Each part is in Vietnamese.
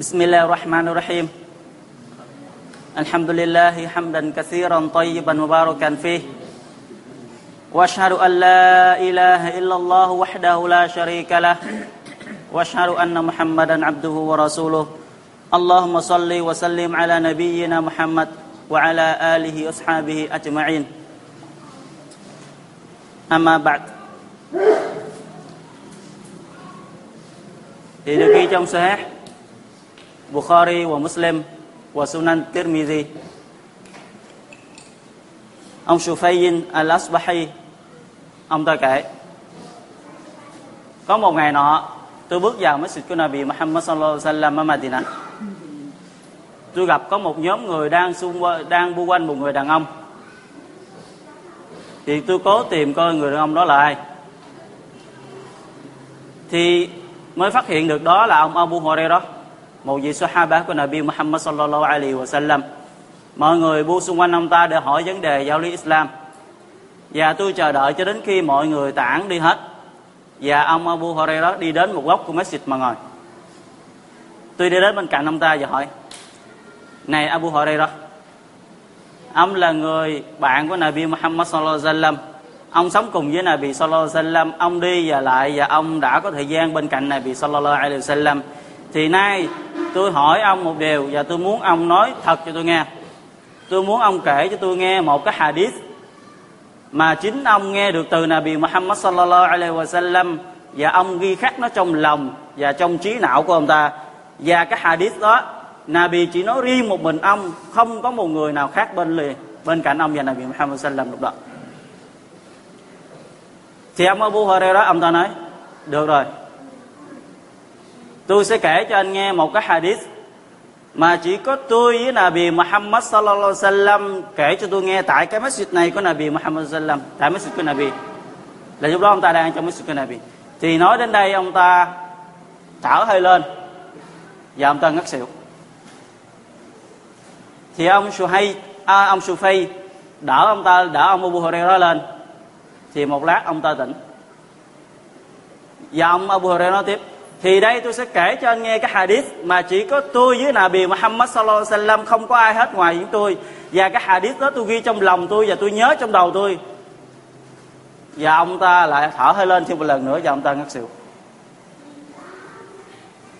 بسم الله الرحمن الرحيم الحمد لله حمدا كثيرا طيبا مباركا فيه واشهد ان لا اله الا الله وحده لا شريك له واشهد ان محمدا عبده ورسوله اللهم صل وسلم على نبينا محمد وعلى اله واصحابه اجمعين اما بعد thì được Sahih? Bukhari và Muslim và Sunan Tirmidhi. Ông Sufayyin al-Asbahi, ông ta kể, có một ngày nọ, tôi bước vào masjid của Nabi Muhammad sallallahu alaihi wasallam ở Madinah. Tôi gặp có một nhóm người đang xung quanh đang bu quanh một người đàn ông. Thì tôi cố tìm coi người đàn ông đó là ai. Thì mới phát hiện được đó là ông Abu Hurairah một vị Sahaba của Nabi Muhammad sallallahu alaihi wasallam. Mọi người bu xung quanh ông ta để hỏi vấn đề giáo lý Islam. Và tôi chờ đợi cho đến khi mọi người tản đi hết. Và ông Abu Hurairah đi đến một góc của masjid mà ngồi. Tôi đi đến bên cạnh ông ta và hỏi, này Abu Hurairah, ông là người bạn của Nabi Muhammad sallallahu alaihi wasallam. Ông sống cùng với Nabi sallallahu alaihi wasallam. Ông đi và lại và ông đã có thời gian bên cạnh Nabi sallallahu alaihi wasallam. Thì nay tôi hỏi ông một điều và tôi muốn ông nói thật cho tôi nghe. Tôi muốn ông kể cho tôi nghe một cái hadith mà chính ông nghe được từ Nabi Muhammad sallallahu alaihi wasallam và ông ghi khắc nó trong lòng và trong trí não của ông ta. Và cái hadith đó, Nabi chỉ nói riêng một mình ông, không có một người nào khác bên liền bên cạnh ông và Nabi Muhammad sallam lúc đó. Thì ông Abu Hurairah, ông ta nói, được rồi tôi sẽ kể cho anh nghe một cái hadith mà chỉ có tôi với Nabi Muhammad sallallahu alaihi wasallam kể cho tôi nghe tại cái masjid này của Nabi Muhammad sallallahu alaihi wasallam tại masjid của Nabi. Là lúc đó ông ta đang trong masjid của Nabi. Thì nói đến đây ông ta thở hơi lên và ông ta ngất xỉu. Thì ông Suhay à, ông Sufay đỡ ông ta đỡ ông Abu Hurairah lên. Thì một lát ông ta tỉnh. Và ông Abu Hurairah nói tiếp thì đây tôi sẽ kể cho anh nghe cái hadith mà chỉ có tôi với Nabi Muhammad sallallahu alaihi wasallam không có ai hết ngoài những tôi. Và cái hadith đó tôi ghi trong lòng tôi và tôi nhớ trong đầu tôi. Và ông ta lại thở hơi lên thêm một lần nữa và ông ta ngất xỉu.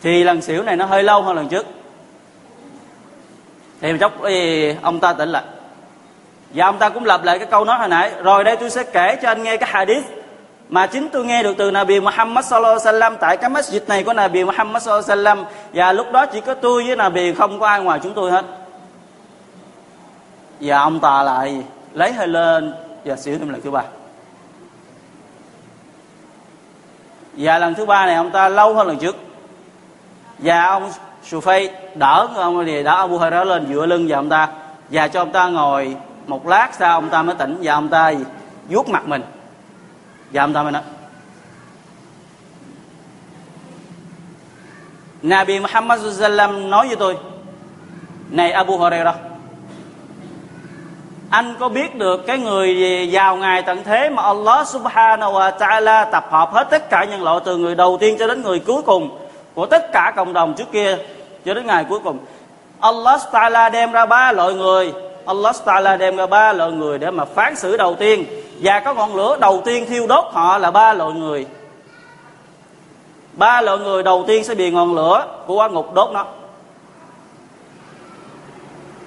Thì lần xỉu này nó hơi lâu hơn lần trước. Thì chốc thì ông ta tỉnh lại. Và ông ta cũng lặp lại cái câu nói hồi nãy. Rồi đây tôi sẽ kể cho anh nghe cái hadith mà chính tôi nghe được từ Nabi Muhammad sallallahu alaihi wasallam, tại cái masjid này của Nabi Muhammad sallallahu alaihi wasallam, và lúc đó chỉ có tôi với Nabi, không có ai ngoài chúng tôi hết. Và ông ta lại lấy hơi lên và xỉu thêm lần thứ ba. Và lần thứ ba này ông ta lâu hơn lần trước. Và ông Sufay đỡ ông thì đỡ Abu Hurairah lên dựa lưng vào ông ta. Và cho ông ta ngồi một lát sau ông ta mới tỉnh, và ông ta vuốt mặt mình và ông ta Nabi Muhammad sallam nói với tôi, này Abu Hurairah, anh có biết được cái người vào ngày tận thế mà Allah subhanahu wa ta'ala tập hợp hết tất cả nhân loại từ người đầu tiên cho đến người cuối cùng của tất cả cộng đồng trước kia cho đến ngày cuối cùng? Allah ta'ala đem ra ba loại người, Allah ta'ala đem ra ba loại người để mà phán xử đầu tiên và có ngọn lửa đầu tiên thiêu đốt họ là ba loại người. Ba loại người đầu tiên sẽ bị ngọn lửa của quả ngục đốt nó.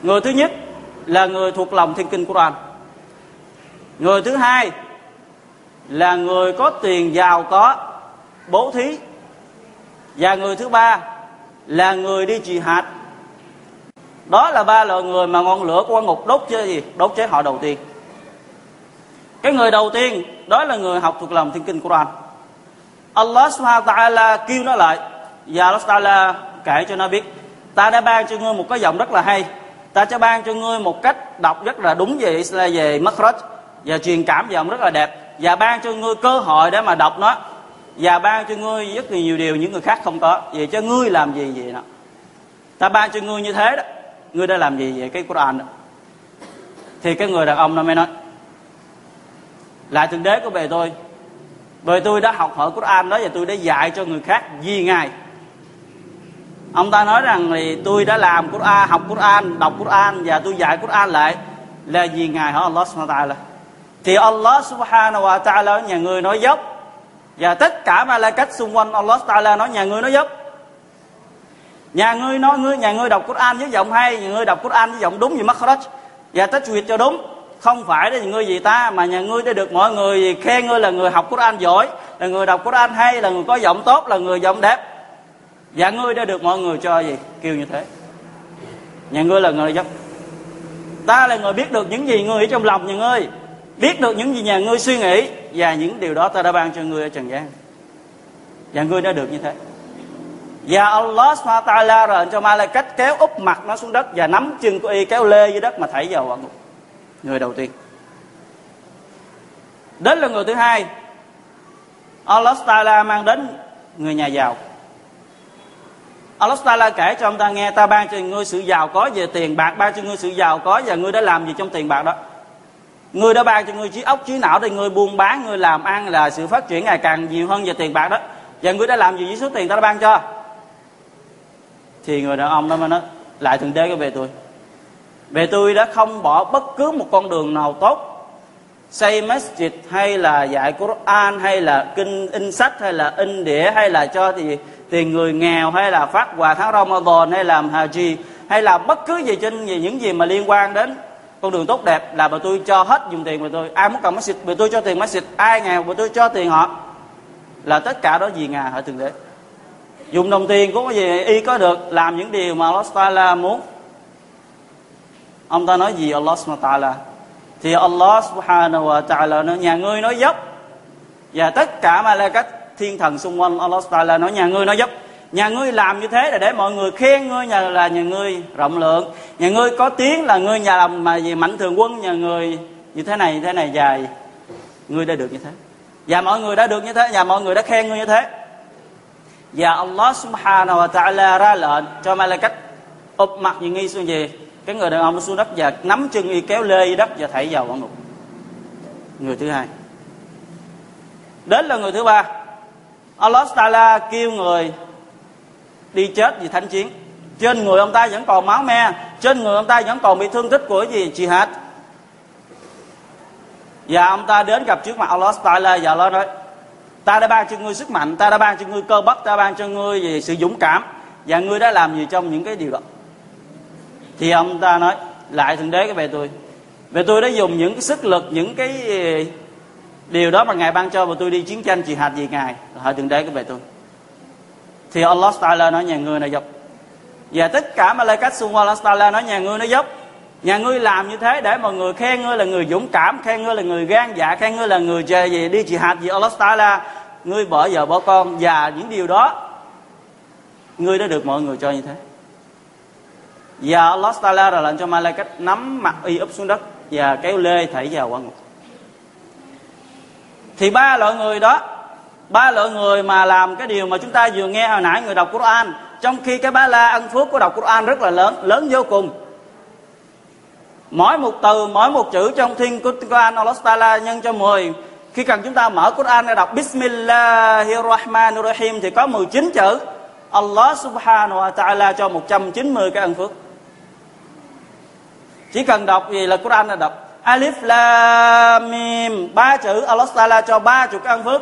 Người thứ nhất là người thuộc lòng thiên kinh Quran. Người thứ hai là người có tiền giàu có, bố thí. Và người thứ ba là người đi trì hạt đó là ba loại người mà ngọn lửa của quả ngục đốt chứ gì? Đốt chết họ đầu tiên cái người đầu tiên, đó là người học thuộc lòng thiên kinh Quran. Allah subhanahu wa ta'ala kêu nó lại. Và Allah ta'ala kể cho nó biết, ta đã ban cho ngươi một cái giọng rất là hay. Ta sẽ ban cho ngươi một cách đọc rất là đúng về Islam về makhraj, và truyền cảm giọng rất là đẹp. Và ban cho ngươi cơ hội để mà đọc nó. Và ban cho ngươi rất là nhiều điều những người khác không có. Vậy cho ngươi làm gì vậy đó ta ban cho ngươi như thế đó. Ngươi đã làm gì vậy cái Quran đó? Thì cái người đàn ông nó mới nói lại thượng đế của bề tôi. Bởi tôi đã học hỏi Quran đó và tôi đã dạy cho người khác vì ngài. Ông ta nói rằng thì tôi đã làm Quran, học Quran, đọc Quran và tôi dạy Quran lại là vì ngài hỏi Allah subhanahu wa ta'ala. Thì Allah subhanahu wa ta'ala nhà người nói dốc. Và tất cả ma la cách xung quanh Allah ta'ala nói, nhà người nói dốc. Nhà ngươi nói ngươi nhà ngươi đọc Quran với giọng hay, nhà ngươi đọc Quran với giọng đúng như makhraj. Và tất cho đúng không phải là ngươi gì ta mà nhà ngươi đã được mọi người khen ngươi là người học Quran giỏi, là người đọc Quran hay, là người có giọng tốt, là người giọng đẹp. Và ngươi đã được mọi người cho gì? Kêu như thế. Nhà ngươi là người dốc ta là người biết được những gì ngươi ở trong lòng nhà ngươi, biết được những gì nhà ngươi suy nghĩ, và những điều đó ta đã ban cho ngươi ở trần gian. Và ngươi đã được như thế. Và Allah SWT rồi cho ma cách kéo úp mặt nó xuống đất và nắm chân của y kéo lê dưới đất mà thảy vào quả ngục người đầu tiên. Đến là người thứ hai. Allah Taala mang đến người nhà giàu. Allah Taala kể cho ông ta nghe, ta ban cho ngươi sự giàu có về tiền bạc, ban cho ngươi sự giàu có và ngươi đã làm gì trong tiền bạc đó. Ngươi đã ban cho ngươi trí óc, trí não để ngươi buôn bán, ngươi làm ăn là sự phát triển ngày càng nhiều hơn về tiền bạc đó. Và ngươi đã làm gì với số tiền ta đã ban cho? Thì người đàn ông đó mới nói, lại thượng đế có về tôi về tôi đã không bỏ bất cứ một con đường nào tốt. Xây masjid hay là dạy Quran hay là kinh, in sách hay là in đĩa hay là cho thì tiền người nghèo hay là phát quà tháng Ramadan hay làm haji hay là bất cứ gì trên gì, những gì mà liên quan đến con đường tốt đẹp là bà tôi cho hết dùng tiền của tôi. Ai muốn cầm masjid, bà tôi cho tiền masjid. Ai nghèo, bà tôi cho tiền họ. Là tất cả đó gì ngà ở thượng đế. Dùng đồng tiền của cái gì, y có được, làm những điều mà Allah muốn ông ta nói gì? Allah Taala. Thì Allah Subhanahu wa Taala nói, nhà ngươi nói dốc. Và tất cả mà là cách thiên thần xung quanh Allah Taala nói, nhà ngươi nói dốc. Nhà ngươi làm như thế là để mọi người khen ngươi nhà là nhà ngươi rộng lượng. Nhà ngươi có tiếng là ngươi nhà làm mà gì, mạnh thường quân, nhà ngươi như thế này, như thế này dài. Ngươi đã được như thế. Và mọi người đã được như thế, và mọi người đã khen ngươi như thế. Và Allah subhanahu wa ta'ala ra lệnh cho Malaikat ụp mặt như nghi xuống gì cái người đàn ông xuống đất và nắm chân y kéo lê đất và thảy vào quả ngục. Người thứ hai. Đến là người thứ ba. Allah Taala kêu người đi chết vì thánh chiến. Trên người ông ta vẫn còn máu me, trên người ông ta vẫn còn bị thương tích của gì? Chị jihad. Và ông ta đến gặp trước mặt Allah Taala và Allah nói, ta đã ban cho ngươi sức mạnh, ta đã ban cho ngươi cơ bắp, ta ban cho ngươi về sự dũng cảm và ngươi đã làm gì trong những cái điều đó thì ông ta nói, lại thượng đế cái về tôi. Về tôi đã dùng những cái sức lực, những cái ờ, điều đó mà ngài ban cho và tôi đi chiến tranh chỉ hạt gì ngài hỏi thượng đế cái về tôi. Thì Allah Taala nói, nhà ngươi này dốc. Và tất cả mà lời cách xung quanh Allah Taala nói, nhà ngươi nó dốc. Nhà ngươi làm như thế để mọi người khen ngươi là người dũng cảm, khen ngươi là người gan dạ khen ngươi là người chơi gì, đi chỉ hạt gì Allah Taala. Ngươi bỏ vợ, bỏ con và những điều đó, ngươi đã được mọi người cho như thế và Allah Taala rồi lệnh cho Malaikat nắm mặt y úp xuống đất và kéo lê thảy vào quả ngục. Thì ba loại người đó, ba loại người mà làm cái điều mà chúng ta vừa nghe hồi nãy, người đọc Quran, trong khi cái ba la ân phước của đọc Quran rất là lớn lớn vô cùng. Mỗi một từ, mỗi một chữ trong thiên Quran Allah Taala nhân cho 10 khi cần chúng ta mở Quran để đọc Bismillahirrahmanirrahim thì có 19 chữ. Allah subhanahu wa ta'ala cho 190 cái ân phước chỉ cần đọc gì là Quran là đọc. Alif, Lam, Mim, ba chữ, Allah Taala cho ba chục ăn phước.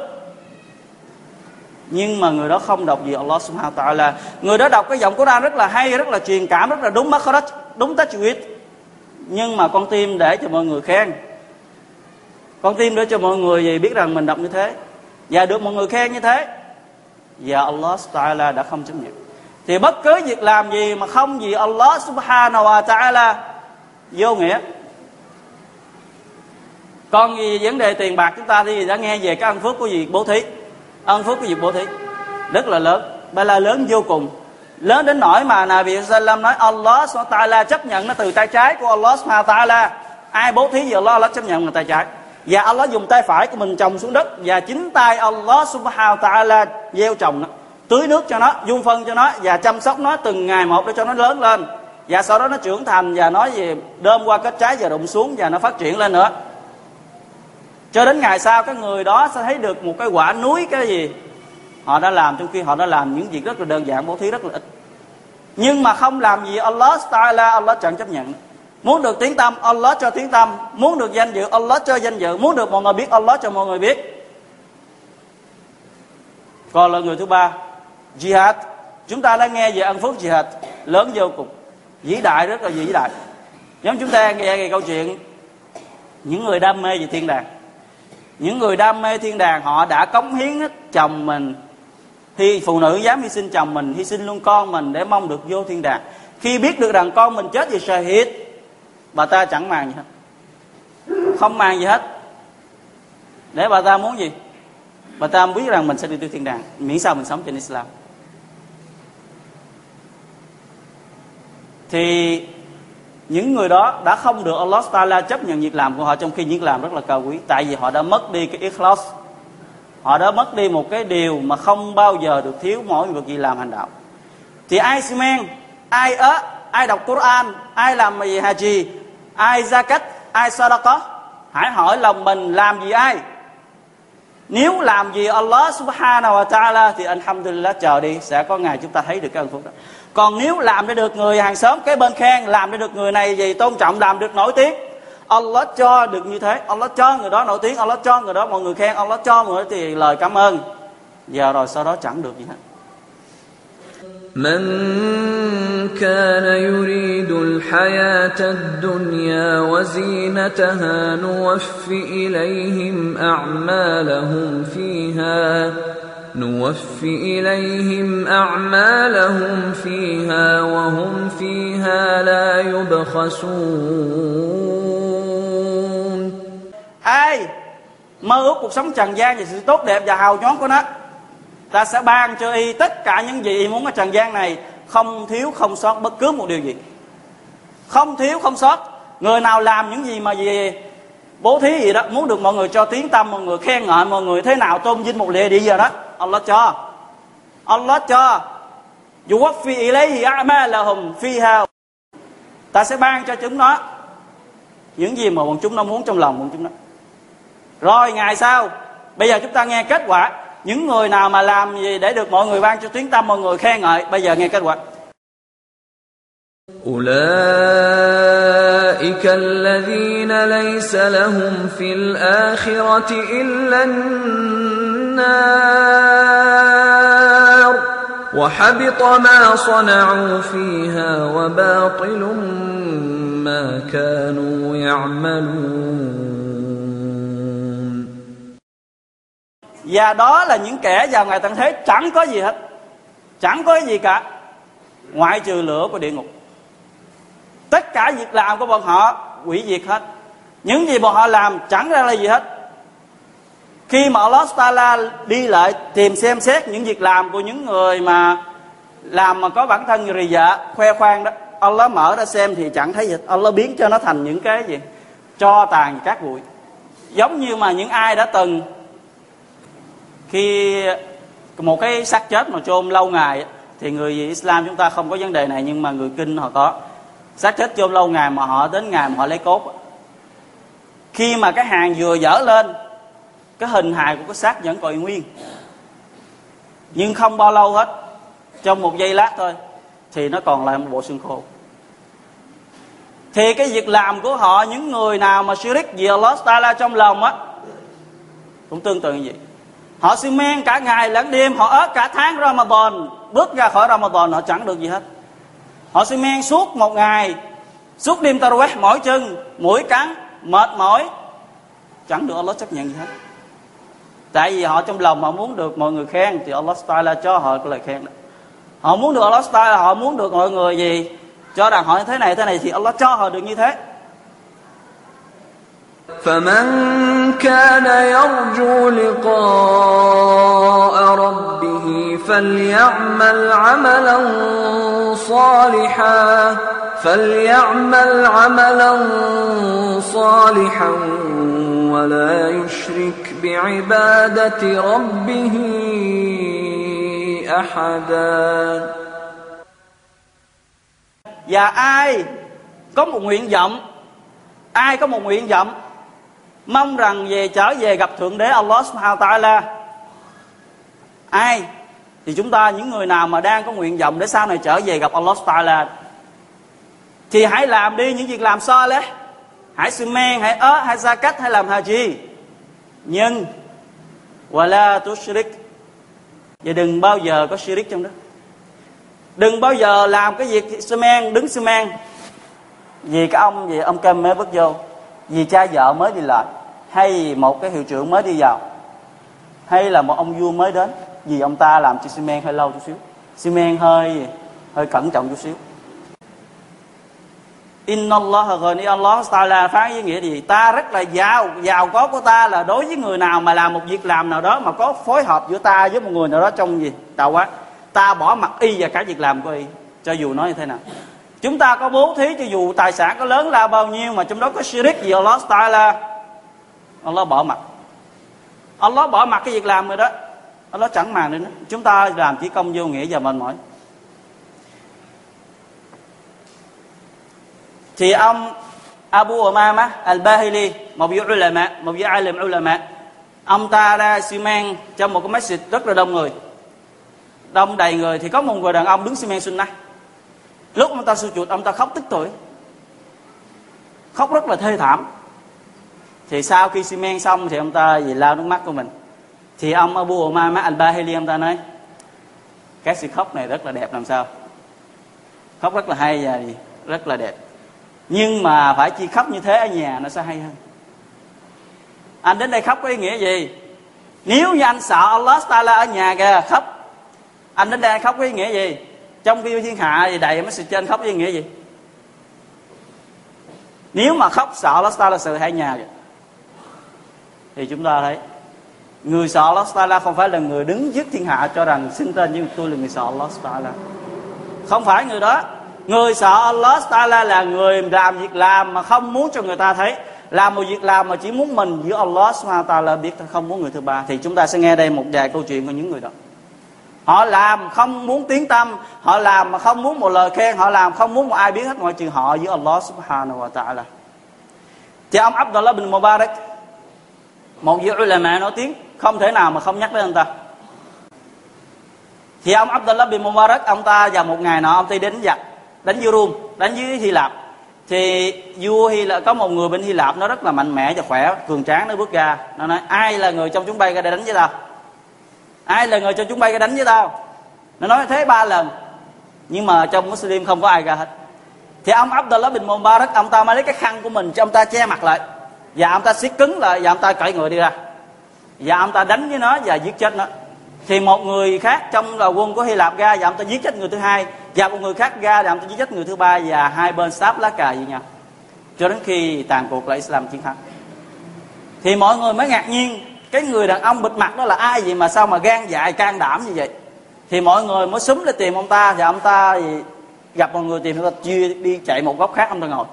Nhưng mà người đó không đọc gì Allah Subhanahu wa Taala. Người đó đọc cái giọng Quran rất là hay, rất là truyền cảm, rất là đúng makhraj đúng tajwid nhưng mà con tim để cho mọi người khen. Con tim để cho mọi người gì biết rằng mình đọc như thế. Và được mọi người khen như thế. Và Allah Taala đã không chấp nhận. Thì bất cứ việc làm gì mà không gì Allah Subhanahu wa Taala vô nghĩa. Còn gì vấn đề tiền bạc chúng ta thì đã nghe về cái ân phước của việc bố thí. Ân phước của việc bố thí. Rất là lớn. Ba la lớn vô cùng. Lớn đến nỗi mà Nabi Sallam nói Allah Taala chấp nhận nó từ tay trái của Allah Taala. Ai bố thí giờ Allah, Allah chấp nhận là tay trái. Và Allah dùng tay phải của mình trồng xuống đất và chính tay Allah Subhanahu Taala gieo trồng nó tưới nước cho nó dung phân cho nó và chăm sóc nó từng ngày một để cho nó lớn lên và sau đó nó trưởng thành và nói gì, đơm qua kết trái và đụng xuống và nó phát triển lên nữa. Cho đến ngày sau, cái người đó sẽ thấy được một cái quả núi, cái gì, họ đã làm trong khi họ đã làm những việc rất là đơn giản, bố thí rất là ít. Nhưng mà không làm gì Allah Taala, Allah chẳng chấp nhận. Muốn được tiếng tâm, Allah cho tiếng tâm. Muốn được danh dự, Allah cho danh dự. Muốn được mọi người biết, Allah cho mọi người biết. Còn là người thứ ba, jihad. Chúng ta đã nghe về ân phước jihad, lớn vô cùng vĩ đại, rất là vĩ đại. Giống chúng ta nghe cái câu chuyện, những người đam mê về thiên đàng. Những người đam mê thiên đàng, họ đã cống hiến hết chồng mình. Thì phụ nữ dám hy sinh chồng mình, hy sinh luôn con mình để mong được vô thiên đàng. Khi biết được rằng con mình chết vì shahid bà ta chẳng màng gì hết. Không màng gì hết. Để bà ta muốn gì? Bà ta biết rằng mình sẽ đi tới thiên đàng. Miễn sao mình sống trên Islam. Thì những người đó đã không được Allah Taala chấp nhận việc làm của họ, trong khi việc làm rất là cao quý. Tại vì họ đã mất đi cái ikhlas. Họ đã mất đi một cái điều mà không bao giờ được thiếu mỗi việc gì làm hành đạo. Thì ai xi men? Ai ớ? Ai đọc Quran? Ai làm gì, haji? Ai ra cách ai sadaqah hãy hỏi lòng mình làm gì ai? Nếu làm gì Allah subhanahu wa ta'ala thì alhamdulillah, chờ đi, sẽ có ngày chúng ta thấy được cái ân phúc đó còn nếu làm để được người hàng xóm cái bên khen làm để được người này gì tôn trọng làm được nổi tiếng Allah cho được như thế Allah cho người đó nổi tiếng Allah cho người đó mọi người khen Allah cho người đó thì lời cảm ơn giờ rồi sau đó chẳng được gì hết من كان يريد الحياة الدنيا وزينتها نوف إليهم أعمالهم فيها نوف إليهم أعمالهم فيها وهم فيها لا يبخسون ai mơ ước cuộc sống trần gian và sự tốt đẹp và hào nhoáng của nó ta sẽ ban cho y tất cả những gì y muốn ở trần gian này không thiếu không sót bất cứ một điều gì không thiếu không sót người nào làm những gì mà gì bố thí gì đó muốn được mọi người cho tiếng tâm mọi người khen ngợi mọi người thế nào tôn vinh một lệ địa giờ đó Allah cho Allah cho yuwaffi ilayhi a'malahum fiha ta sẽ ban cho chúng nó những gì mà bọn chúng nó muốn trong lòng bọn chúng nó rồi ngày sau bây giờ chúng ta nghe kết quả những người nào mà làm gì để được mọi người ban cho tiếng tâm mọi người khen ngợi bây giờ nghe kết quả أولئك الذين ليس لهم في الآخرة إلا النار وحبط ما صنعوا فيها وباطل ما كانوا يعملون và đó là những kẻ vào ngày tận thế chẳng có gì hết chẳng có gì cả ngoại trừ lửa của địa ngục tất cả việc làm của bọn họ hủy diệt hết những gì bọn họ làm chẳng ra là gì hết khi mà Allah Taala đi lại tìm xem xét những việc làm của những người mà làm mà có bản thân rì dạ khoe khoang đó, Allah mở ra xem thì chẳng thấy gì Allah biến cho nó thành những cái gì? Cho tàn các bụi. Giống như mà những ai đã từng khi một cái xác chết mà chôn lâu ngày thì người Islam chúng ta không có vấn đề này, nhưng mà người kinh họ có. Xác chết chôn lâu ngày mà họ đến ngày mà họ lấy cốt khi mà cái hàng vừa dở lên cái hình hài của cái xác vẫn còn nguyên. Nhưng không bao lâu hết, trong một giây lát thôi, thì nó còn lại một bộ xương khô. Thì cái việc làm của họ, những người nào mà shirik vì Allah Taala trong lòng á, cũng tương tự như vậy. Họ xi men cả ngày lẫn đêm, họ ớt cả tháng Ramadan, bước ra khỏi Ramadan, họ chẳng được gì hết. Họ xi men suốt một ngày, suốt đêm Taraweh mỏi chân, mũi cắn, mệt mỏi, chẳng được Allah chấp nhận gì hết tại vì họ trong lòng họ muốn được mọi người khen thì Allah Taala cho họ cái lời khen đó họ muốn được Allah Taala họ muốn được mọi người gì cho rằng họ thế này thế này thì Allah cho họ được như thế فمن كان يرجو لقاء ربه فليعمل عملا صالحا فليعمل عملا صالحا ولا يشرك بعبادة ربه أحدا và ai có một nguyện vọng ai có một nguyện vọng mong rằng về trở về gặp thượng đế Allah subhanahu wa ta'ala ai thì chúng ta những người nào mà đang có nguyện vọng để sau này trở về gặp Allah Taala thì hãy làm đi những việc làm so lẽ hãy sư men hãy ớ hãy ra cách hãy làm haji nhưng la tushrik. Và đừng bao giờ có shirik trong đó. Đừng bao giờ làm cái việc xi men đứng xi men vì cái ông, vì ông cơm mới bước vô. Vì cha vợ mới đi lại. Hay một cái hiệu trưởng mới đi vào. Hay là một ông vua mới đến. Vì ông ta làm cho xi men hơi lâu chút xíu. Xi men hơi hơi cẩn trọng chút xíu. Inna Allah ghani Allah Ta'ala, phán với nghĩa gì? Ta rất là giàu giàu có của ta là đối với người nào mà làm một việc làm nào đó mà có phối hợp giữa ta với một người nào đó trong gì? Tạo quá ta bỏ mặt y và cả việc làm của y, cho dù nói như thế nào. Chúng ta có bố thí cho dù tài sản có lớn là bao nhiêu mà trong đó có shirik gì Allah Ta'ala? Allah bỏ mặt. Allah bỏ mặt cái việc làm rồi đó. Allah chẳng màng đến chúng ta làm chỉ công vô nghĩa và mệt mỏi. Thì ông Abu Umama Al-Bahili, một vị ulama, một vị alim ulama, ông ta ra xi men trong một cái masjid rất là đông người. Đông đầy người thì có một người đàn ông đứng xi men sunnah. Lúc ông ta sujud, ông ta khóc tức tuổi. Khóc rất là thê thảm. Thì sau khi xi men xong thì ông ta vì lao nước mắt của mình. Thì ông Abu Umama Al-Bahili, ông ta nói, cái sự khóc này rất là đẹp làm sao? Khóc rất là hay và rất là đẹp nhưng mà phải chi khóc như thế ở nhà nó sẽ hay hơn. Anh đến đây khóc có ý nghĩa gì? Nếu như anh sợ Allah Taala ở nhà kìa khóc anh đến đây anh khóc có ý nghĩa gì? Trong khi thiên hạ thì đầy mấy sự trên khóc có ý nghĩa gì? Nếu mà khóc sợ Allah Taala sự hại nhà kìa, thì chúng ta thấy người sợ Allah Taala không phải là người đứng dứt thiên hạ cho rằng xin tên nhưng tôi là người sợ Allah Taala. Không phải người đó người sợ Allah Taala là người làm việc làm mà không muốn cho người ta thấy. Làm một việc làm mà chỉ muốn mình giữa Allah Taala biết không muốn người thứ ba. Thì chúng ta sẽ nghe đây một vài câu chuyện của những người đó. Họ làm không muốn tiếng tâm, họ làm mà không muốn một lời khen, họ làm không muốn một ai biết hết ngoại trừ họ với Allah subhanahu wa ta'ala. Thì ông Abdullah bin Mubarak, một vị ulama nổi tiếng, không thể nào mà không nhắc đến ông ta. Thì ông Abdullah bin Mubarak, ông ta vào một ngày nọ, ông ta đến giặt đánh vua Rome, đánh với Hy Lạp. Thì vua Hy Lạp, có một người bên Hy Lạp, nó rất là mạnh mẽ và khỏe, cường tráng, nó bước ra. Nó nói, ai là người trong chúng bay ra để đánh với tao? Ai là người trong chúng bay ra đánh với tao? Nó nói thế ba lần, nhưng mà trong Muslim không có ai ra hết. Thì ông Abdullah bin Mubarak, ông ta mới lấy cái khăn của mình, cho ông ta che mặt lại. Và ông ta siết cứng lại, và ông ta cởi người đi ra. Và ông ta đánh với nó và giết chết nó. Thì một người khác trong là quân của Hy Lạp ra, và ông ta giết chết người thứ hai và một người khác ra và ông chức giết chết người thứ ba và hai bên sáp lá cà với nhau cho đến khi tàn cuộc là Islam chiến thắng. Thì mọi người mới ngạc nhiên, cái người đàn ông bịt mặt đó là ai vậy mà sao mà gan dại, can đảm như vậy? Thì mọi người mới súng để tìm ông ta và ông ta thì gặp một người tìm, ông ta chia đi chạy một góc khác, ông ta ngồi.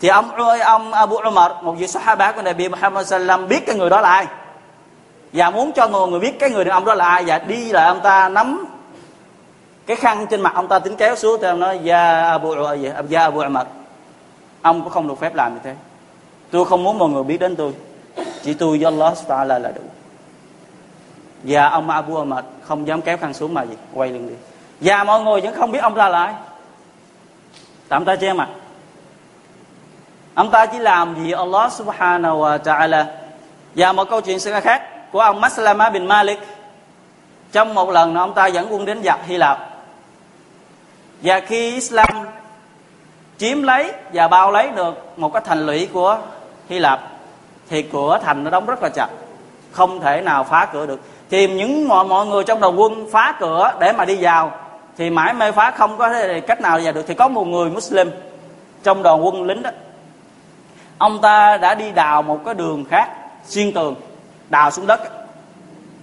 Thì ông ơi, ông Abu Umar, một vị Sahaba của Nabi Muhammad sallam biết cái người đó là ai? Và muốn cho người người biết cái người đàn ông đó là ai, và đi lại ông ta nắm cái khăn trên mặt ông ta tính kéo xuống thì ông nói, gia Abu gì? Ya Abu Umar ông cũng không được phép làm như thế. Tôi không muốn mọi người biết đến tôi. Chỉ tôi do Allah ta là đủ. Và ông Abu Umar không dám kéo khăn xuống mà gì? Quay lưng đi. Và mọi người vẫn không biết ông ta là ai. Tạm ta che mặt. Ông ta chỉ làm gì Allah subhanahu wa ta'ala. Và một câu chuyện sẽ khác của ông Maslama bin Malik. Trong một lần ông ta dẫn quân đến giặc Hy Lạp và khi Islam chiếm lấy và bao lấy được một cái thành lũy của Hy Lạp, thì cửa thành nó đóng rất là chặt, không thể nào phá cửa được. Thì những mọi mọi người trong đoàn quân phá cửa để mà đi vào, thì mãi mê phá không có cách nào vào được. Thì có một người Muslim trong đoàn quân lính đó, ông ta đã đi đào một cái đường khác xuyên tường, đào xuống đất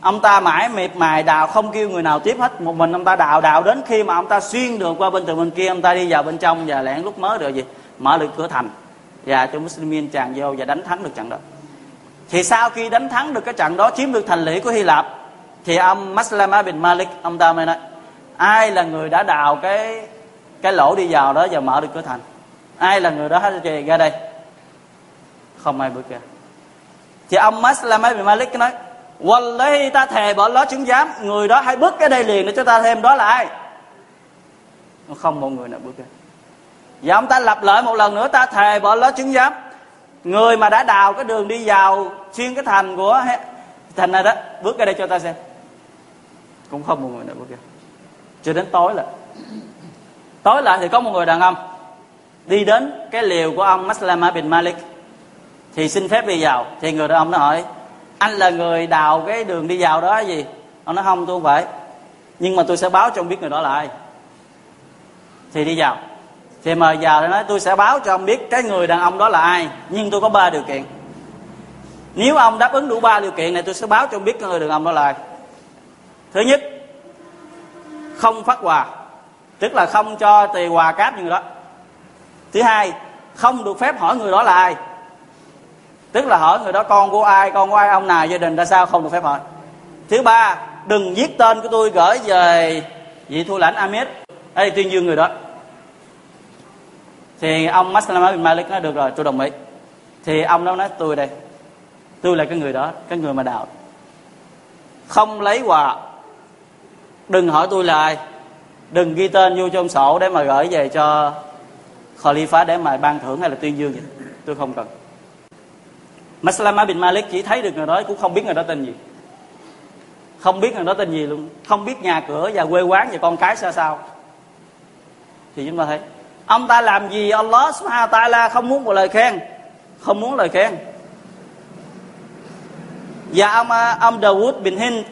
ông ta mãi miệt mài đào, không kêu người nào tiếp hết. Một mình ông ta đào đào đến khi mà ông ta xuyên được qua bên từ bên kia, ông ta đi vào bên trong và lẻn lúc mới được gì? Mở được cửa thành. Và cho Muslimin tràn vô và đánh thắng được trận đó. Thì sau khi đánh thắng được cái trận đó, chiếm được thành lũy của Hy Lạp, thì ông Maslama bin Malik, ông ta mới nói, ai là người đã đào cái cái lỗ đi vào đó và mở được cửa thành? Ai là người đó hết ra đây. Không ai bước ra. Thì ông Maslama bin Malik nói Wallahi, ta thề bỏ ló chứng giám. Người đó hãy bước cái đây liền để cho ta thêm đó là ai? Không, một người nào bước ra. Và ông ta lặp lại một lần nữa, Ta thề bỏ ló chứng giám. Người mà đã đào cái đường đi vào Xuyên cái thành của thành này đó, Bước ra đây cho ta xem. Cũng không, một người nào bước ra. Cho đến tối lại. Tối lại thì có một người đàn ông Đi đến cái liều của ông Maslama bin Malik. Thì xin phép đi vào. Thì người đàn ông nó hỏi anh là người đào cái đường đi vào đó gì? Ông nói, không, tôi không phải. Nhưng mà tôi sẽ báo cho ông biết người đó là ai. Thì đi vào. Thì mời vào thì nói, tôi sẽ báo cho ông biết cái người đàn ông đó là ai, nhưng tôi có ba điều kiện. Nếu ông đáp ứng đủ ba điều kiện này, tôi sẽ báo cho ông biết cái người đàn ông đó là ai. Thứ nhất, không phát quà, tức là không cho tiền quà cáp như người đó. Thứ hai, không được phép hỏi người đó là ai tức là hỏi người đó, con của ai, con của ai, ông nào, gia đình ra sao? Không được phép hỏi. Thứ ba, đừng viết tên của tôi gửi về vị thu lãnh Amir đây tuyên dương người đó. Thì ông Maslama bin Malik nói, được rồi, tôi đồng ý. Thì ông đó nói, tôi đây, tôi là cái người đó, cái người mà đạo. Không lấy quà. Đừng hỏi tôi là ai. Đừng ghi tên vô trong sổ để mà gửi về cho Khalifa để mà ban thưởng hay là tuyên dương vậy tôi không cần. Maslama bin Malik chỉ thấy được người đó, cũng không biết người đó tên gì. Không biết người đó tên gì luôn. Không biết nhà cửa và quê quán và con cái sao sao. Thì chúng ta thấy, ông ta làm gì? Allah subhanahu wa ta'ala không muốn một lời khen. Không muốn lời khen. Và ông uh, ông Dawood bin Hind,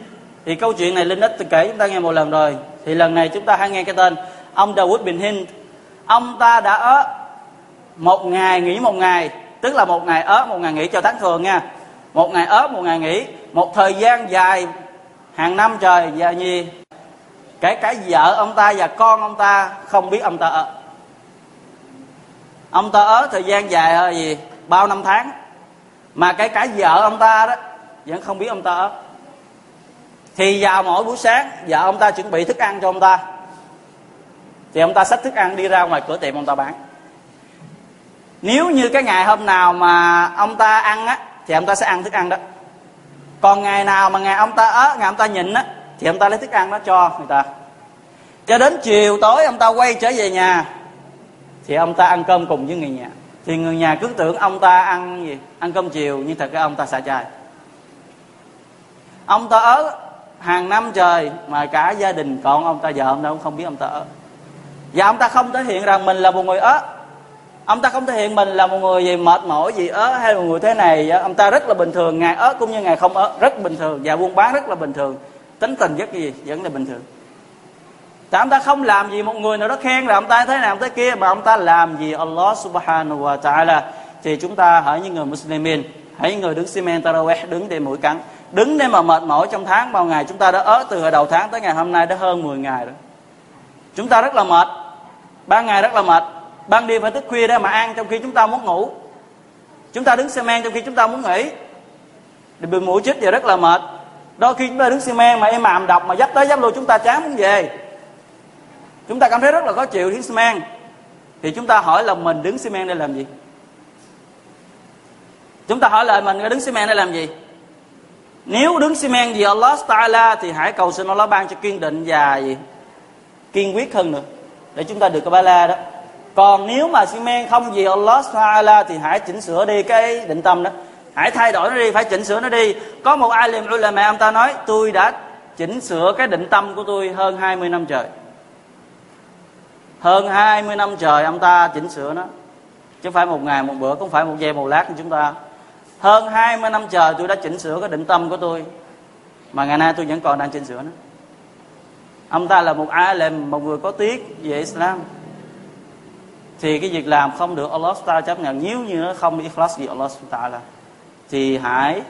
thì câu chuyện này linh ít kể chúng ta nghe một lần rồi. Thì lần này chúng ta hãy nghe cái tên. Ông Dawood bin Hind, ông ta đã ở một ngày, nghỉ một ngày tức là một ngày ớ, một ngày nghỉ cho tháng thường nha. Một ngày ớ, một ngày nghỉ. Một thời gian dài, hàng năm trời, và gì kể cả vợ ông ta và con ông ta không biết ông ta ở. Ông ta ở thời gian dài hơi gì, bao năm tháng. Mà kể cả vợ ông ta đó, vẫn không biết ông ta ở. Thì vào mỗi buổi sáng, vợ ông ta chuẩn bị thức ăn cho ông ta. Thì ông ta xách thức ăn đi ra ngoài cửa tiệm ông ta bán nếu như cái ngày hôm nào mà ông ta ăn á thì ông ta sẽ ăn thức ăn đó còn ngày nào mà ngày ông ta ớ ngày ông ta nhịn á thì ông ta lấy thức ăn đó cho người ta cho đến chiều tối ông ta quay trở về nhà thì ông ta ăn cơm cùng với người nhà thì người nhà cứ tưởng ông ta ăn gì ăn cơm chiều nhưng thật ra ông ta xả chai ông ta ớ hàng năm trời mà cả gia đình còn ông ta vợ ông ta cũng không biết ông ta ớ và ông ta không thể hiện rằng mình là một người ớt ông ta không thể hiện mình là một người gì mệt mỏi gì ớ hay một người thế này ông ta rất là bình thường, ngài ớ cũng như ngài không ớ, rất bình thường và buôn bán rất là bình thường. Tính tình rất gì? Vẫn là bình thường. Tại ông ta không làm gì một người nào đó khen là ông ta thế nào thế kia, mà ông ta làm gì Allah subhanahu wa ta'ala. Thì chúng ta hỏi những người Muslimin hãy người đứng simen taraweh, đứng để mũi cắn, đứng để mà mệt mỏi trong tháng bao ngày. Chúng ta đã ớ từ đầu tháng tới ngày hôm nay đã hơn 10 ngày rồi. Chúng ta rất là mệt, ba ngày rất là mệt ban đêm phải thức khuya để mà ăn trong khi chúng ta muốn ngủ. Chúng ta đứng xe men trong khi chúng ta muốn nghỉ. Thì bị mũi chích giờ rất là mệt. Đôi khi chúng ta đứng xe men mà em màm đọc mà dắt tới dắt lui chúng ta chán muốn về. Chúng ta cảm thấy rất là khó chịu đứng xe men thì chúng ta hỏi là mình đứng xi men để làm gì? Chúng ta hỏi lại mình đứng xi men để làm gì? Nếu đứng xi men vì Allah Taala thì hãy cầu xin Allah ban cho kiên định và gì? Kiên quyết hơn nữa. Để chúng ta được cái ba la đó còn nếu mà xi men không vì Allah Taala thì hãy chỉnh sửa đi cái định tâm đó. Hãy thay đổi nó đi, phải chỉnh sửa nó đi. Có một ai liềm là mẹ ông ta nói, tôi đã chỉnh sửa cái định tâm của tôi hơn 20 năm trời. Hơn 20 năm trời ông ta chỉnh sửa nó. Chứ không phải một ngày, một bữa cũng phải một giây, một lát của chúng ta. Hơn 20 năm trời tôi đã chỉnh sửa cái định tâm của tôi, mà ngày nay tôi vẫn còn đang chỉnh sửa nó. Ông ta là một ai làm một người có tiếc về Islam thì cái việc làm không được Allah ta chấp nhận, nếu như nó không ikhlas vì Allah ta là thì hãy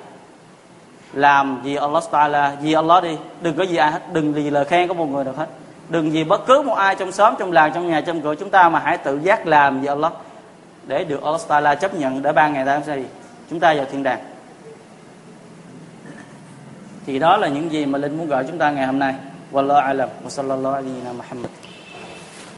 làm vì Allah ta là vì Allah đi. Đừng có gì ai hết, đừng vì lời khen của một người nào hết. Đừng vì bất cứ một ai trong xóm, trong làng, trong nhà, trong cửa chúng ta mà hãy tự giác làm vì Allah để được Allah Taala chấp nhận để ban ngày ta gì. Chúng ta vào thiên đàng. Thì đó là những gì mà linh muốn gọi chúng ta ngày hôm nay. Wallahu alam. Wa sallallahu alaihi wa sallam